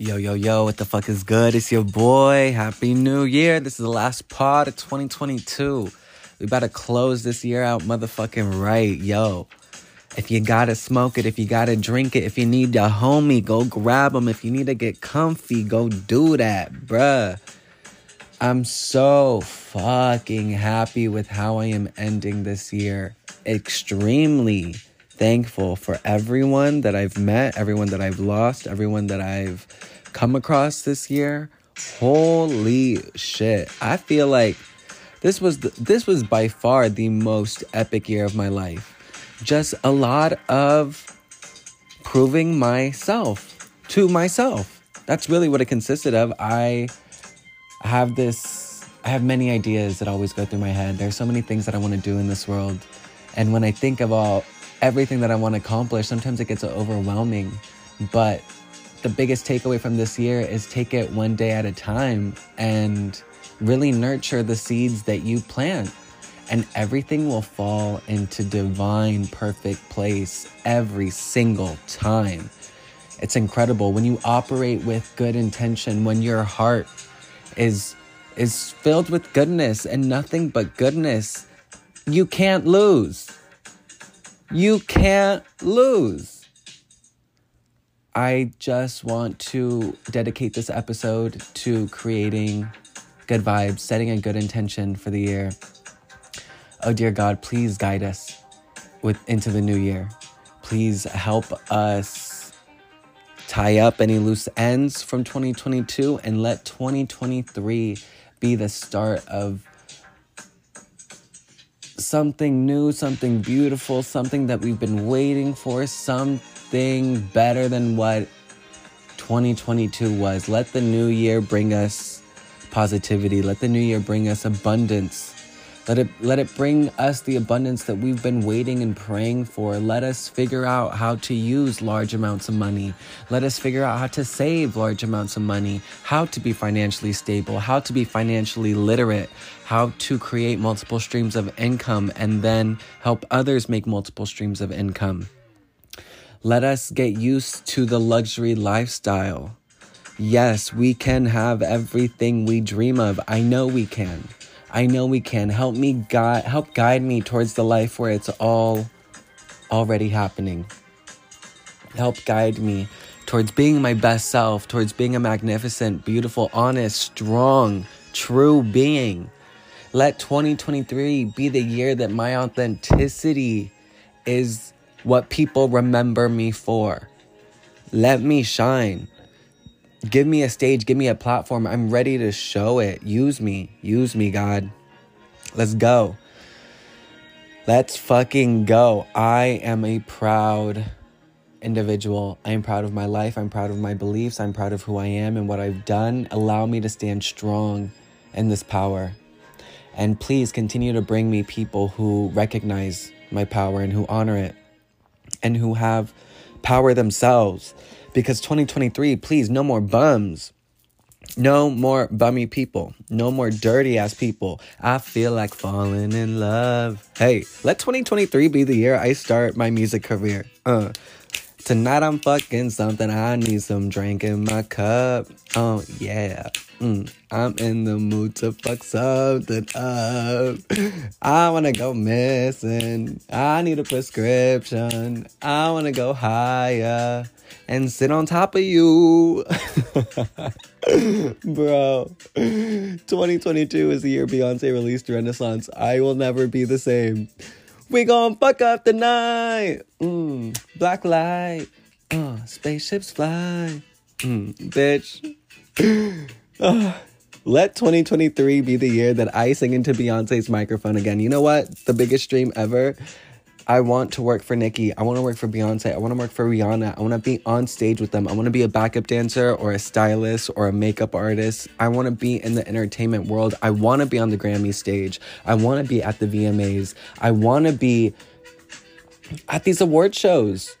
Yo, yo, yo, what the fuck is good? It's your boy. Happy New Year. This is the last part of 2022. We about to close this year out motherfucking right, yo. If you gotta smoke it, if you gotta drink it, if you need a homie, go grab them. If you need to get comfy, go do that, bruh. I'm so fucking happy with how I am ending this year. Extremely thankful for everyone that I've met, everyone that I've lost, everyone that I've come across this year. Holy shit. I feel like this was the, this was by far the most epic year of my life. Just a lot of proving myself to myself. That's really what it consisted of. I have this I have many ideas that always go through my head. There's so many things that I want to do in this world. And when I think about everything that I want to accomplish, sometimes it gets overwhelming. But the biggest takeaway from this year is take it one day at a time and really nurture the seeds that you plant. And everything will fall into divine, perfect place every single time. It's incredible when you operate with good intention, when your heart is is filled with goodness and nothing but goodness. You can't lose. You can't lose. I just want to dedicate this episode to creating good vibes, setting a good intention for the year. Oh dear God, please guide us with into the new year. Please help us tie up any loose ends from 2022 and let 2023 be the start of something new, something beautiful, something that we've been waiting for, something better than what 2022 was. Let the new year bring us positivity. Let the new year bring us abundance. Let it let it bring us the abundance that we've been waiting and praying for. Let us figure out how to use large amounts of money. Let us figure out how to save large amounts of money, how to be financially stable, how to be financially literate, how to create multiple streams of income and then help others make multiple streams of income. Let us get used to the luxury lifestyle. Yes, we can have everything we dream of. I know we can. I know we can. Help me guide help guide me towards the life where it's all already happening. Help guide me towards being my best self, towards being a magnificent, beautiful, honest, strong, true being. Let 2023 be the year that my authenticity is what people remember me for. Let me shine. Give me a stage, give me a platform. I'm ready to show it. Use me. Use me, God. Let's go. Let's fucking go. I am a proud individual. I am proud of my life. I'm proud of my beliefs. I'm proud of who I am and what I've done. Allow me to stand strong in this power. And please continue to bring me people who recognize my power and who honor it and who have power themselves because 2023, please, no more bums. No more bummy people. No more dirty ass people. I feel like falling in love. Hey, let 2023 be the year I start my music career. Uh, tonight I'm fucking something. I need some drink in my cup. Oh, yeah. Mm, I'm in the mood to fuck something up. I wanna go missing. I need a prescription. I wanna go higher and sit on top of you. Bro, 2022 is the year Beyonce released Renaissance. I will never be the same. We gon' fuck up the night. Mm, black light. Uh, spaceships fly. Mm, bitch. Let 2023 be the year that I sing into Beyonce's microphone again. You know what? The biggest dream ever. I want to work for Nicki. I want to work for Beyonce. I want to work for Rihanna. I want to be on stage with them. I want to be a backup dancer or a stylist or a makeup artist. I want to be in the entertainment world. I want to be on the Grammy stage. I want to be at the VMAs. I want to be at these award shows.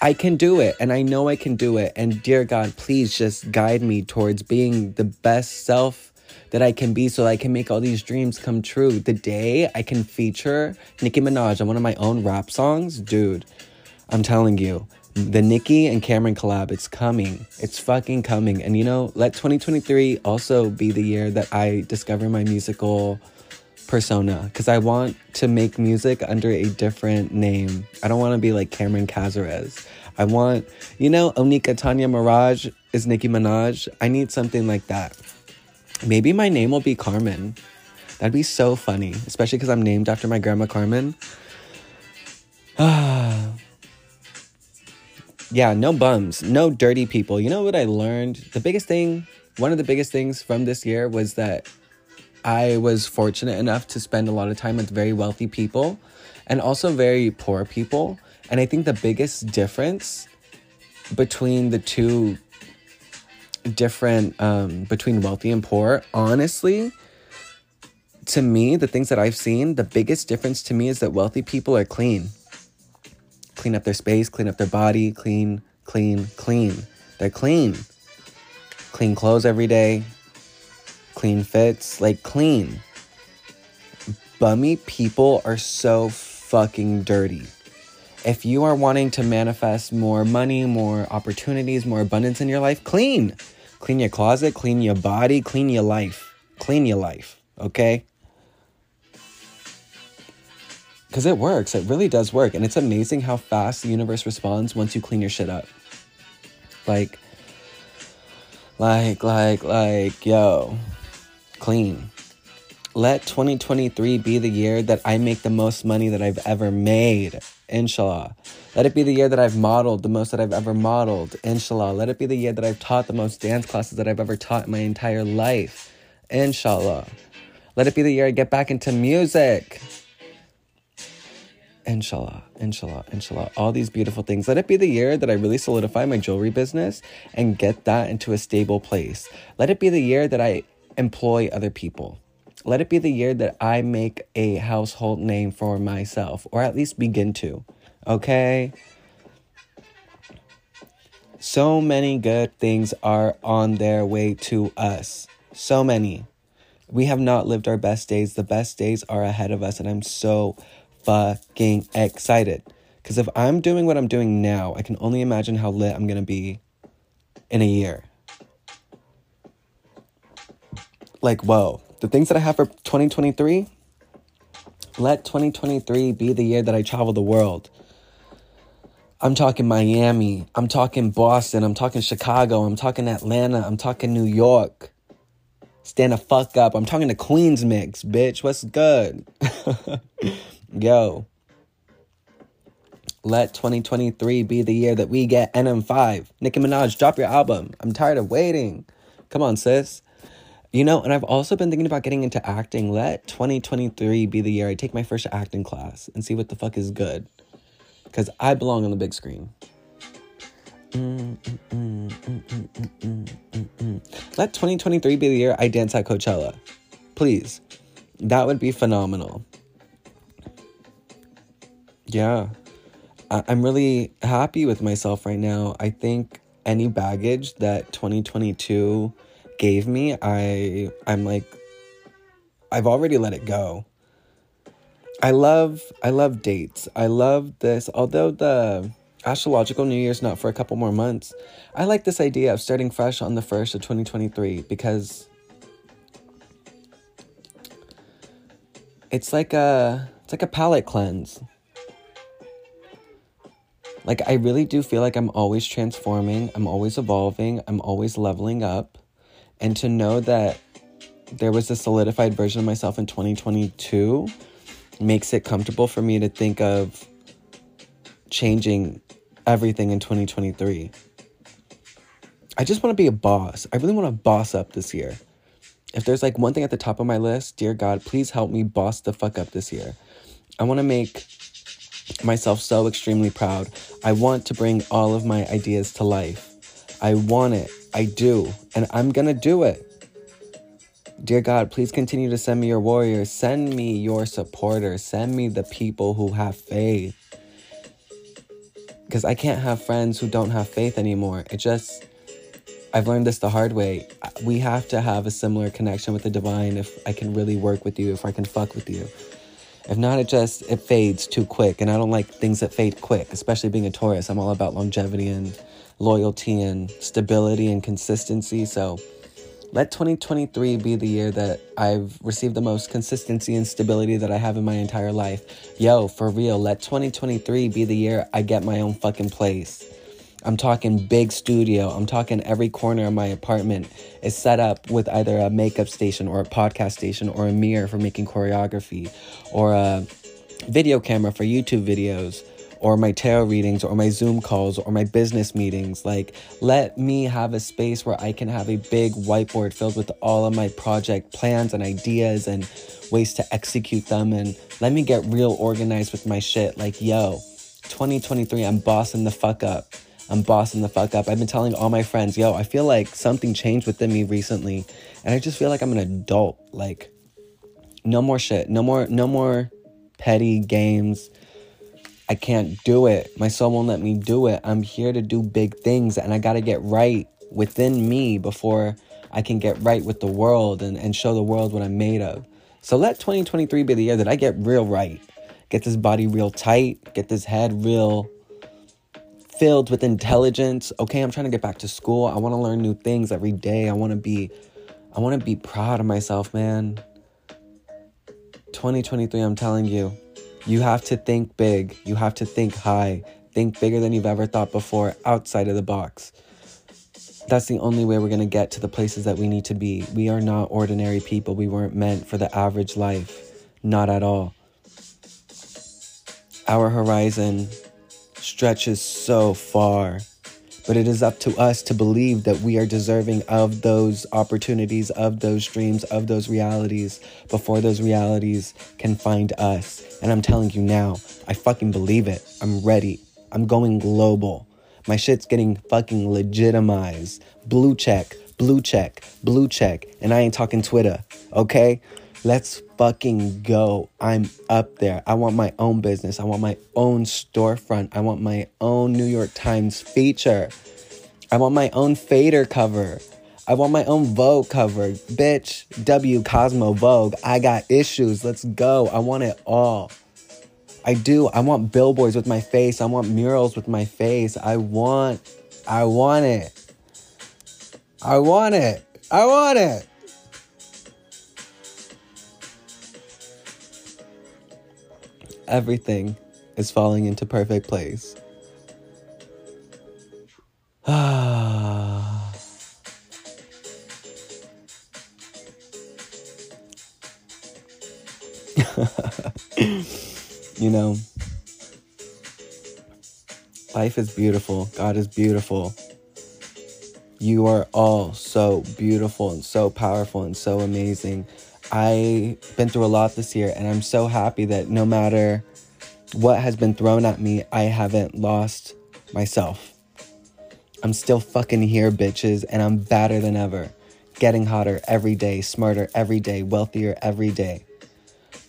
I can do it and I know I can do it. And dear God, please just guide me towards being the best self that I can be so I can make all these dreams come true. The day I can feature Nicki Minaj on one of my own rap songs, dude, I'm telling you, the Nicki and Cameron collab, it's coming. It's fucking coming. And you know, let 2023 also be the year that I discover my musical persona because I want to make music under a different name. I don't want to be like Cameron Cazares. I want, you know, Onika Tanya Maraj is Nicki Minaj. I need something like that. Maybe my name will be Carmen. That'd be so funny, especially because I'm named after my grandma Carmen. Ah. yeah, no bums, no dirty people. You know what I learned? The biggest thing, one of the biggest things from this year was that I was fortunate enough to spend a lot of time with very wealthy people and also very poor people. And I think the biggest difference between the two different, um, between wealthy and poor, honestly, to me, the things that I've seen, the biggest difference to me is that wealthy people are clean. Clean up their space, clean up their body, clean, clean, clean. They're clean. Clean clothes every day, clean fits, like clean. Bummy people are so fucking dirty. If you are wanting to manifest more money, more opportunities, more abundance in your life, clean. Clean your closet, clean your body, clean your life. Clean your life, okay? Because it works. It really does work. And it's amazing how fast the universe responds once you clean your shit up. Like, like, like, like, yo, clean. Let 2023 be the year that I make the most money that I've ever made. Inshallah. Let it be the year that I've modeled the most that I've ever modeled. Inshallah. Let it be the year that I've taught the most dance classes that I've ever taught in my entire life. Inshallah. Let it be the year I get back into music. Inshallah, inshallah, inshallah. All these beautiful things. Let it be the year that I really solidify my jewelry business and get that into a stable place. Let it be the year that I employ other people. Let it be the year that I make a household name for myself, or at least begin to. Okay? So many good things are on their way to us. So many. We have not lived our best days. The best days are ahead of us, and I'm so fucking excited. Because if I'm doing what I'm doing now, I can only imagine how lit I'm to be in a year. Like, whoa. The things that I have for 2023, let 2023 be the year that I travel the world. I'm talking Miami. I'm talking Boston. I'm talking Chicago. I'm talking Atlanta. I'm talking New York. Stand the fuck up. I'm talking to Queens Mix, bitch. What's good? Yo, let 2023 be the year that we get NM5. Nicki Minaj, drop your album. I'm tired of waiting. Come on, sis. You know, and I've also been thinking about getting into acting. Let 2023 be the year I take my first acting class and see what the fuck is good. Because I belong on the big screen. Let 2023 be the year I dance at Coachella. Please. That would be phenomenal yeah, I- I'm really happy with myself right now. I think any baggage that 2022 gave me, I I'm like I've already let it go. I love I love dates. I love this although the astrological new year's not for a couple more months. I like this idea of starting fresh on the 1st of 2023 because it's like a it's like a palate cleanse. Like, I really do feel like I'm always transforming, I'm always evolving, I'm always leveling up. And to know that there was a solidified version of myself in 2022 makes it comfortable for me to think of changing everything in 2023. I just want to be a boss. I really want to boss up this year. If there's like one thing at the top of my list, dear God, please help me boss the fuck up this year. I want to make myself so extremely proud. I want to bring all of my ideas to life. I want it. I do. And I'm to do it. Dear God, please continue to send me your warriors. Send me your supporters. Send me the people who have faith. Because I can't have friends who don't have faith anymore. It just, I've learned this the hard way. We have to have a similar connection with the divine if I can really work with you, if I can fuck with you. If not, it just it fades too quick, and I don't like things that fade quick. Especially being a Taurus, I'm all about longevity and loyalty and stability and consistency. So let 2023 be the year that I've received the most consistency and stability that I have in my entire life. Yo, for real, let 2023 be the year I get my own fucking place. I'm talking big studio. I'm talking every corner of my apartment is set up with either a makeup station or a podcast station or a mirror for making choreography or a video camera for YouTube videos or my tarot readings or my Zoom calls or my business meetings. Like, let me have a space where I can have a big whiteboard filled with all of my project plans and ideas and ways to execute them. And let me get real organized with my shit. Like, yo, 2023, I'm bossing the fuck up. I'm bossing the fuck up. I've been telling all my friends, yo, I feel like something changed within me recently. And I just feel like I'm an adult. Like, no more shit. No more, no more petty games I can't do it. My soul won't let me do it. I'm here to do big things and I got to get right within me before I can get right with the world and, and show the world what I'm made of. So let 2023 be the year that I get real right. Get this body real tight, get this head real filled with intelligence. Okay, I'm trying to get back to school. I want to learn new things every day. I want to be I want to be proud of myself, man. 2023, I'm telling you, you have to think big. You have to think high. Think bigger than you've ever thought before, outside of the box. That's the only way we're going to get to the places that we need to be. We are not ordinary people. We weren't meant for the average life. Not at all. Our horizon stretches so far. But it is up to us to believe that we are deserving of those opportunities, of those dreams, of those realities before those realities can find us. And I'm telling you now, I fucking believe it. I'm ready. I'm going global. My shit's getting fucking legitimized. Blue check, blue check, blue check. And I ain't talking Twitter, okay? Let's fucking go. I'm up there. I want my own business. I want my own storefront. I want my own New York Times feature. I want my own fader cover. I want my own Vogue cover. Bitch, W Cosmo Vogue. I got issues. Let's go. I want it all. I do. I want billboards with my face. I want murals with my face. I want I want it. I want it. I want it. Everything is falling into perfect place. you know, life is beautiful. God is beautiful. You are all so beautiful and so powerful and so amazing. I've been through a lot this year, and I'm so happy that no matter what has been thrown at me, I haven't lost myself. I'm still fucking here, bitches, and I'm badder than ever. Getting hotter every day, smarter every day, wealthier every day.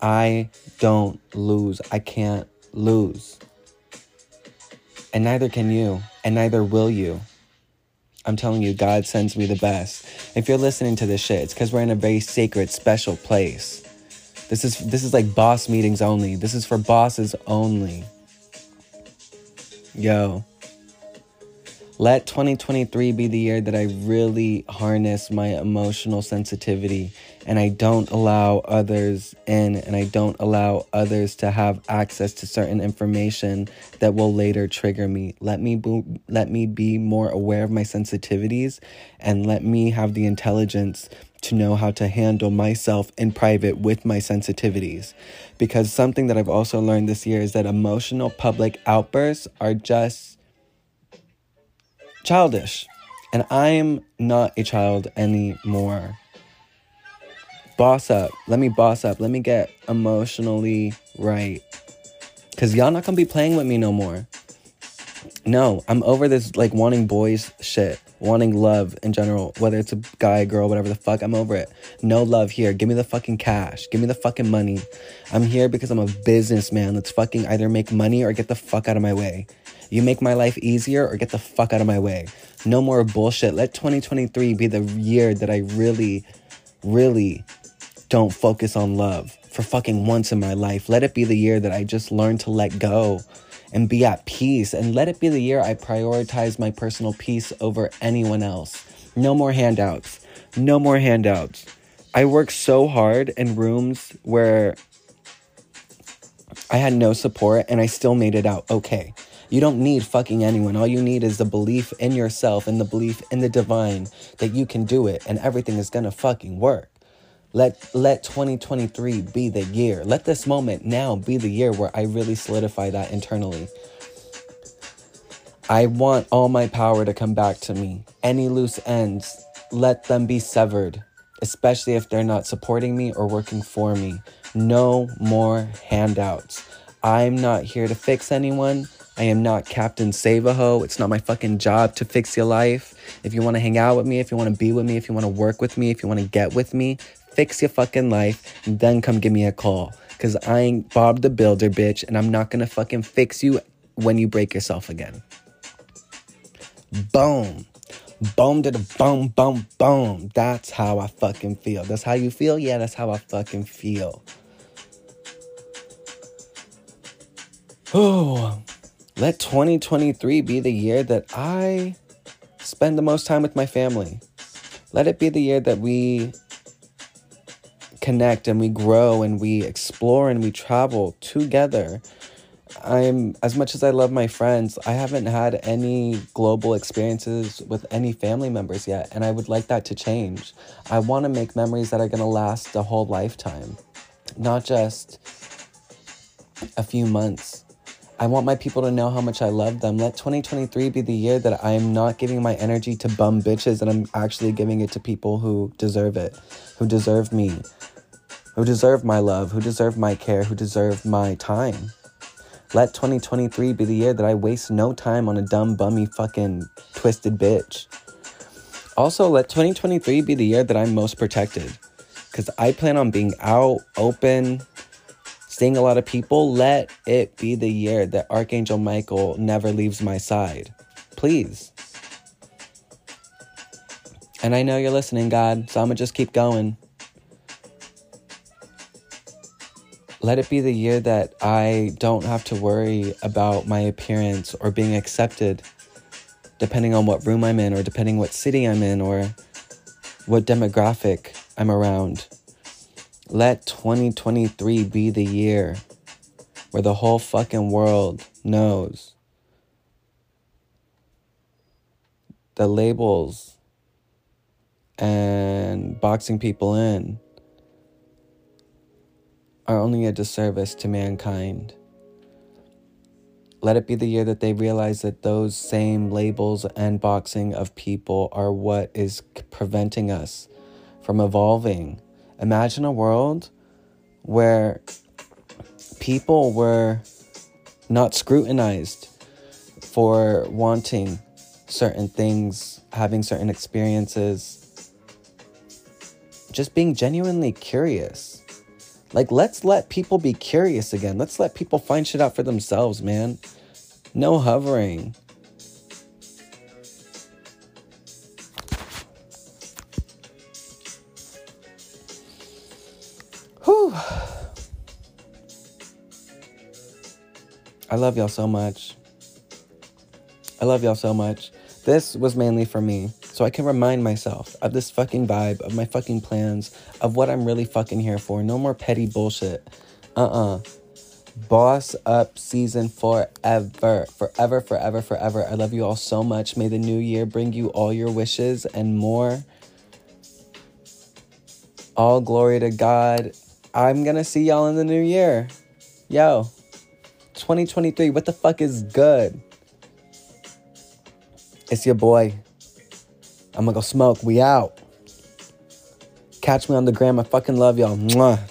I don't lose. I can't lose. And neither can you, and neither will you. I'm telling you, God sends me the best. If you're listening to this shit, it's because we're in a very sacred, special place. This is this is like boss meetings only. This is for bosses only. Yo. Let 2023 be the year that I really harness my emotional sensitivity and I don't allow others in and I don't allow others to have access to certain information that will later trigger me. Let me be, let me be more aware of my sensitivities and let me have the intelligence to know how to handle myself in private with my sensitivities. Because something that I've also learned this year is that emotional public outbursts are just childish. And I'm not a child anymore. Boss up. Let me boss up. Let me get emotionally right. Cause y'all not gonna be playing with me no more. No, I'm over this like wanting boys shit, wanting love in general, whether it's a guy, girl, whatever the fuck, I'm over it. No love here. Give me the fucking cash. Give me the fucking money. I'm here because I'm a businessman. Let's fucking either make money or get the fuck out of my way. You make my life easier or get the fuck out of my way. No more bullshit. Let 2023 be the year that I really, really don't focus on love. For fucking once in my life. Let it be the year that I just learn to let go and be at peace. And let it be the year I prioritize my personal peace over anyone else. No more handouts. No more handouts. I worked so hard in rooms where I had no support and I still made it out okay. You don't need fucking anyone. All you need is the belief in yourself and the belief in the divine that you can do it and everything is gonna fucking work. Let let 2023 be the year. Let this moment now be the year where I really solidify that internally. I want all my power to come back to me. Any loose ends, let them be severed, especially if they're not supporting me or working for me. No more handouts. I'm not here to fix anyone. I am not Captain Save a Ho. It's not my fucking job to fix your life. If you want to hang out with me, if you want to be with me, if you want to work with me, if you want to get with me, fix your fucking life, and then come give me a call. Cause I ain't Bob the Builder, bitch, and I'm not gonna fucking fix you when you break yourself again. Boom. Boom to the boom, boom, boom. That's how I fucking feel. That's how you feel? Yeah, that's how I fucking feel. Oh, let 2023 be the year that I spend the most time with my family. Let it be the year that we connect and we grow and we explore and we travel together. I'm as much as I love my friends, I haven't had any global experiences with any family members yet, and I would like that to change. I want to make memories that are going to last a whole lifetime, not just a few months. I want my people to know how much I love them. Let 2023 be the year that I am not giving my energy to bum bitches and I'm actually giving it to people who deserve it, who deserve me, who deserve my love, who deserve my care, who deserve my time. Let 2023 be the year that I waste no time on a dumb, bummy, fucking twisted bitch. Also, let 2023 be the year that I'm most protected. Because I plan on being out, open, seeing a lot of people. Let it be the year that Archangel Michael never leaves my side. Please. And I know you're listening, God, so I'm gonna just keep going. Let it be the year that I don't have to worry about my appearance or being accepted, depending on what room I'm in, or depending what city I'm in, or what demographic I'm around. Let 2023 be the year where the whole fucking world knows the labels and boxing people in are only a disservice to mankind. Let it be the year that they realize that those same labels and boxing of people are what is preventing us from evolving. Imagine a world where people were not scrutinized for wanting certain things, having certain experiences, just being genuinely curious. Like, let's let people be curious again. Let's let people find shit out for themselves, man. No hovering. Whew. I love y'all so much. I love y'all so much. This was mainly for me so I can remind myself of this fucking vibe, of my fucking plans, of what I'm really fucking here for. No more petty bullshit. Uh uh-uh. uh Boss Up season forever. Forever, forever, forever. I love you all so much. May the new year bring you all your wishes and more. All glory to God. I'm gonna see y'all in the new year. Yo, 2023, what the fuck is good? It's your boy. I'm gonna go smoke. We out. Catch me on the gram. I fucking love y'all. Mwah.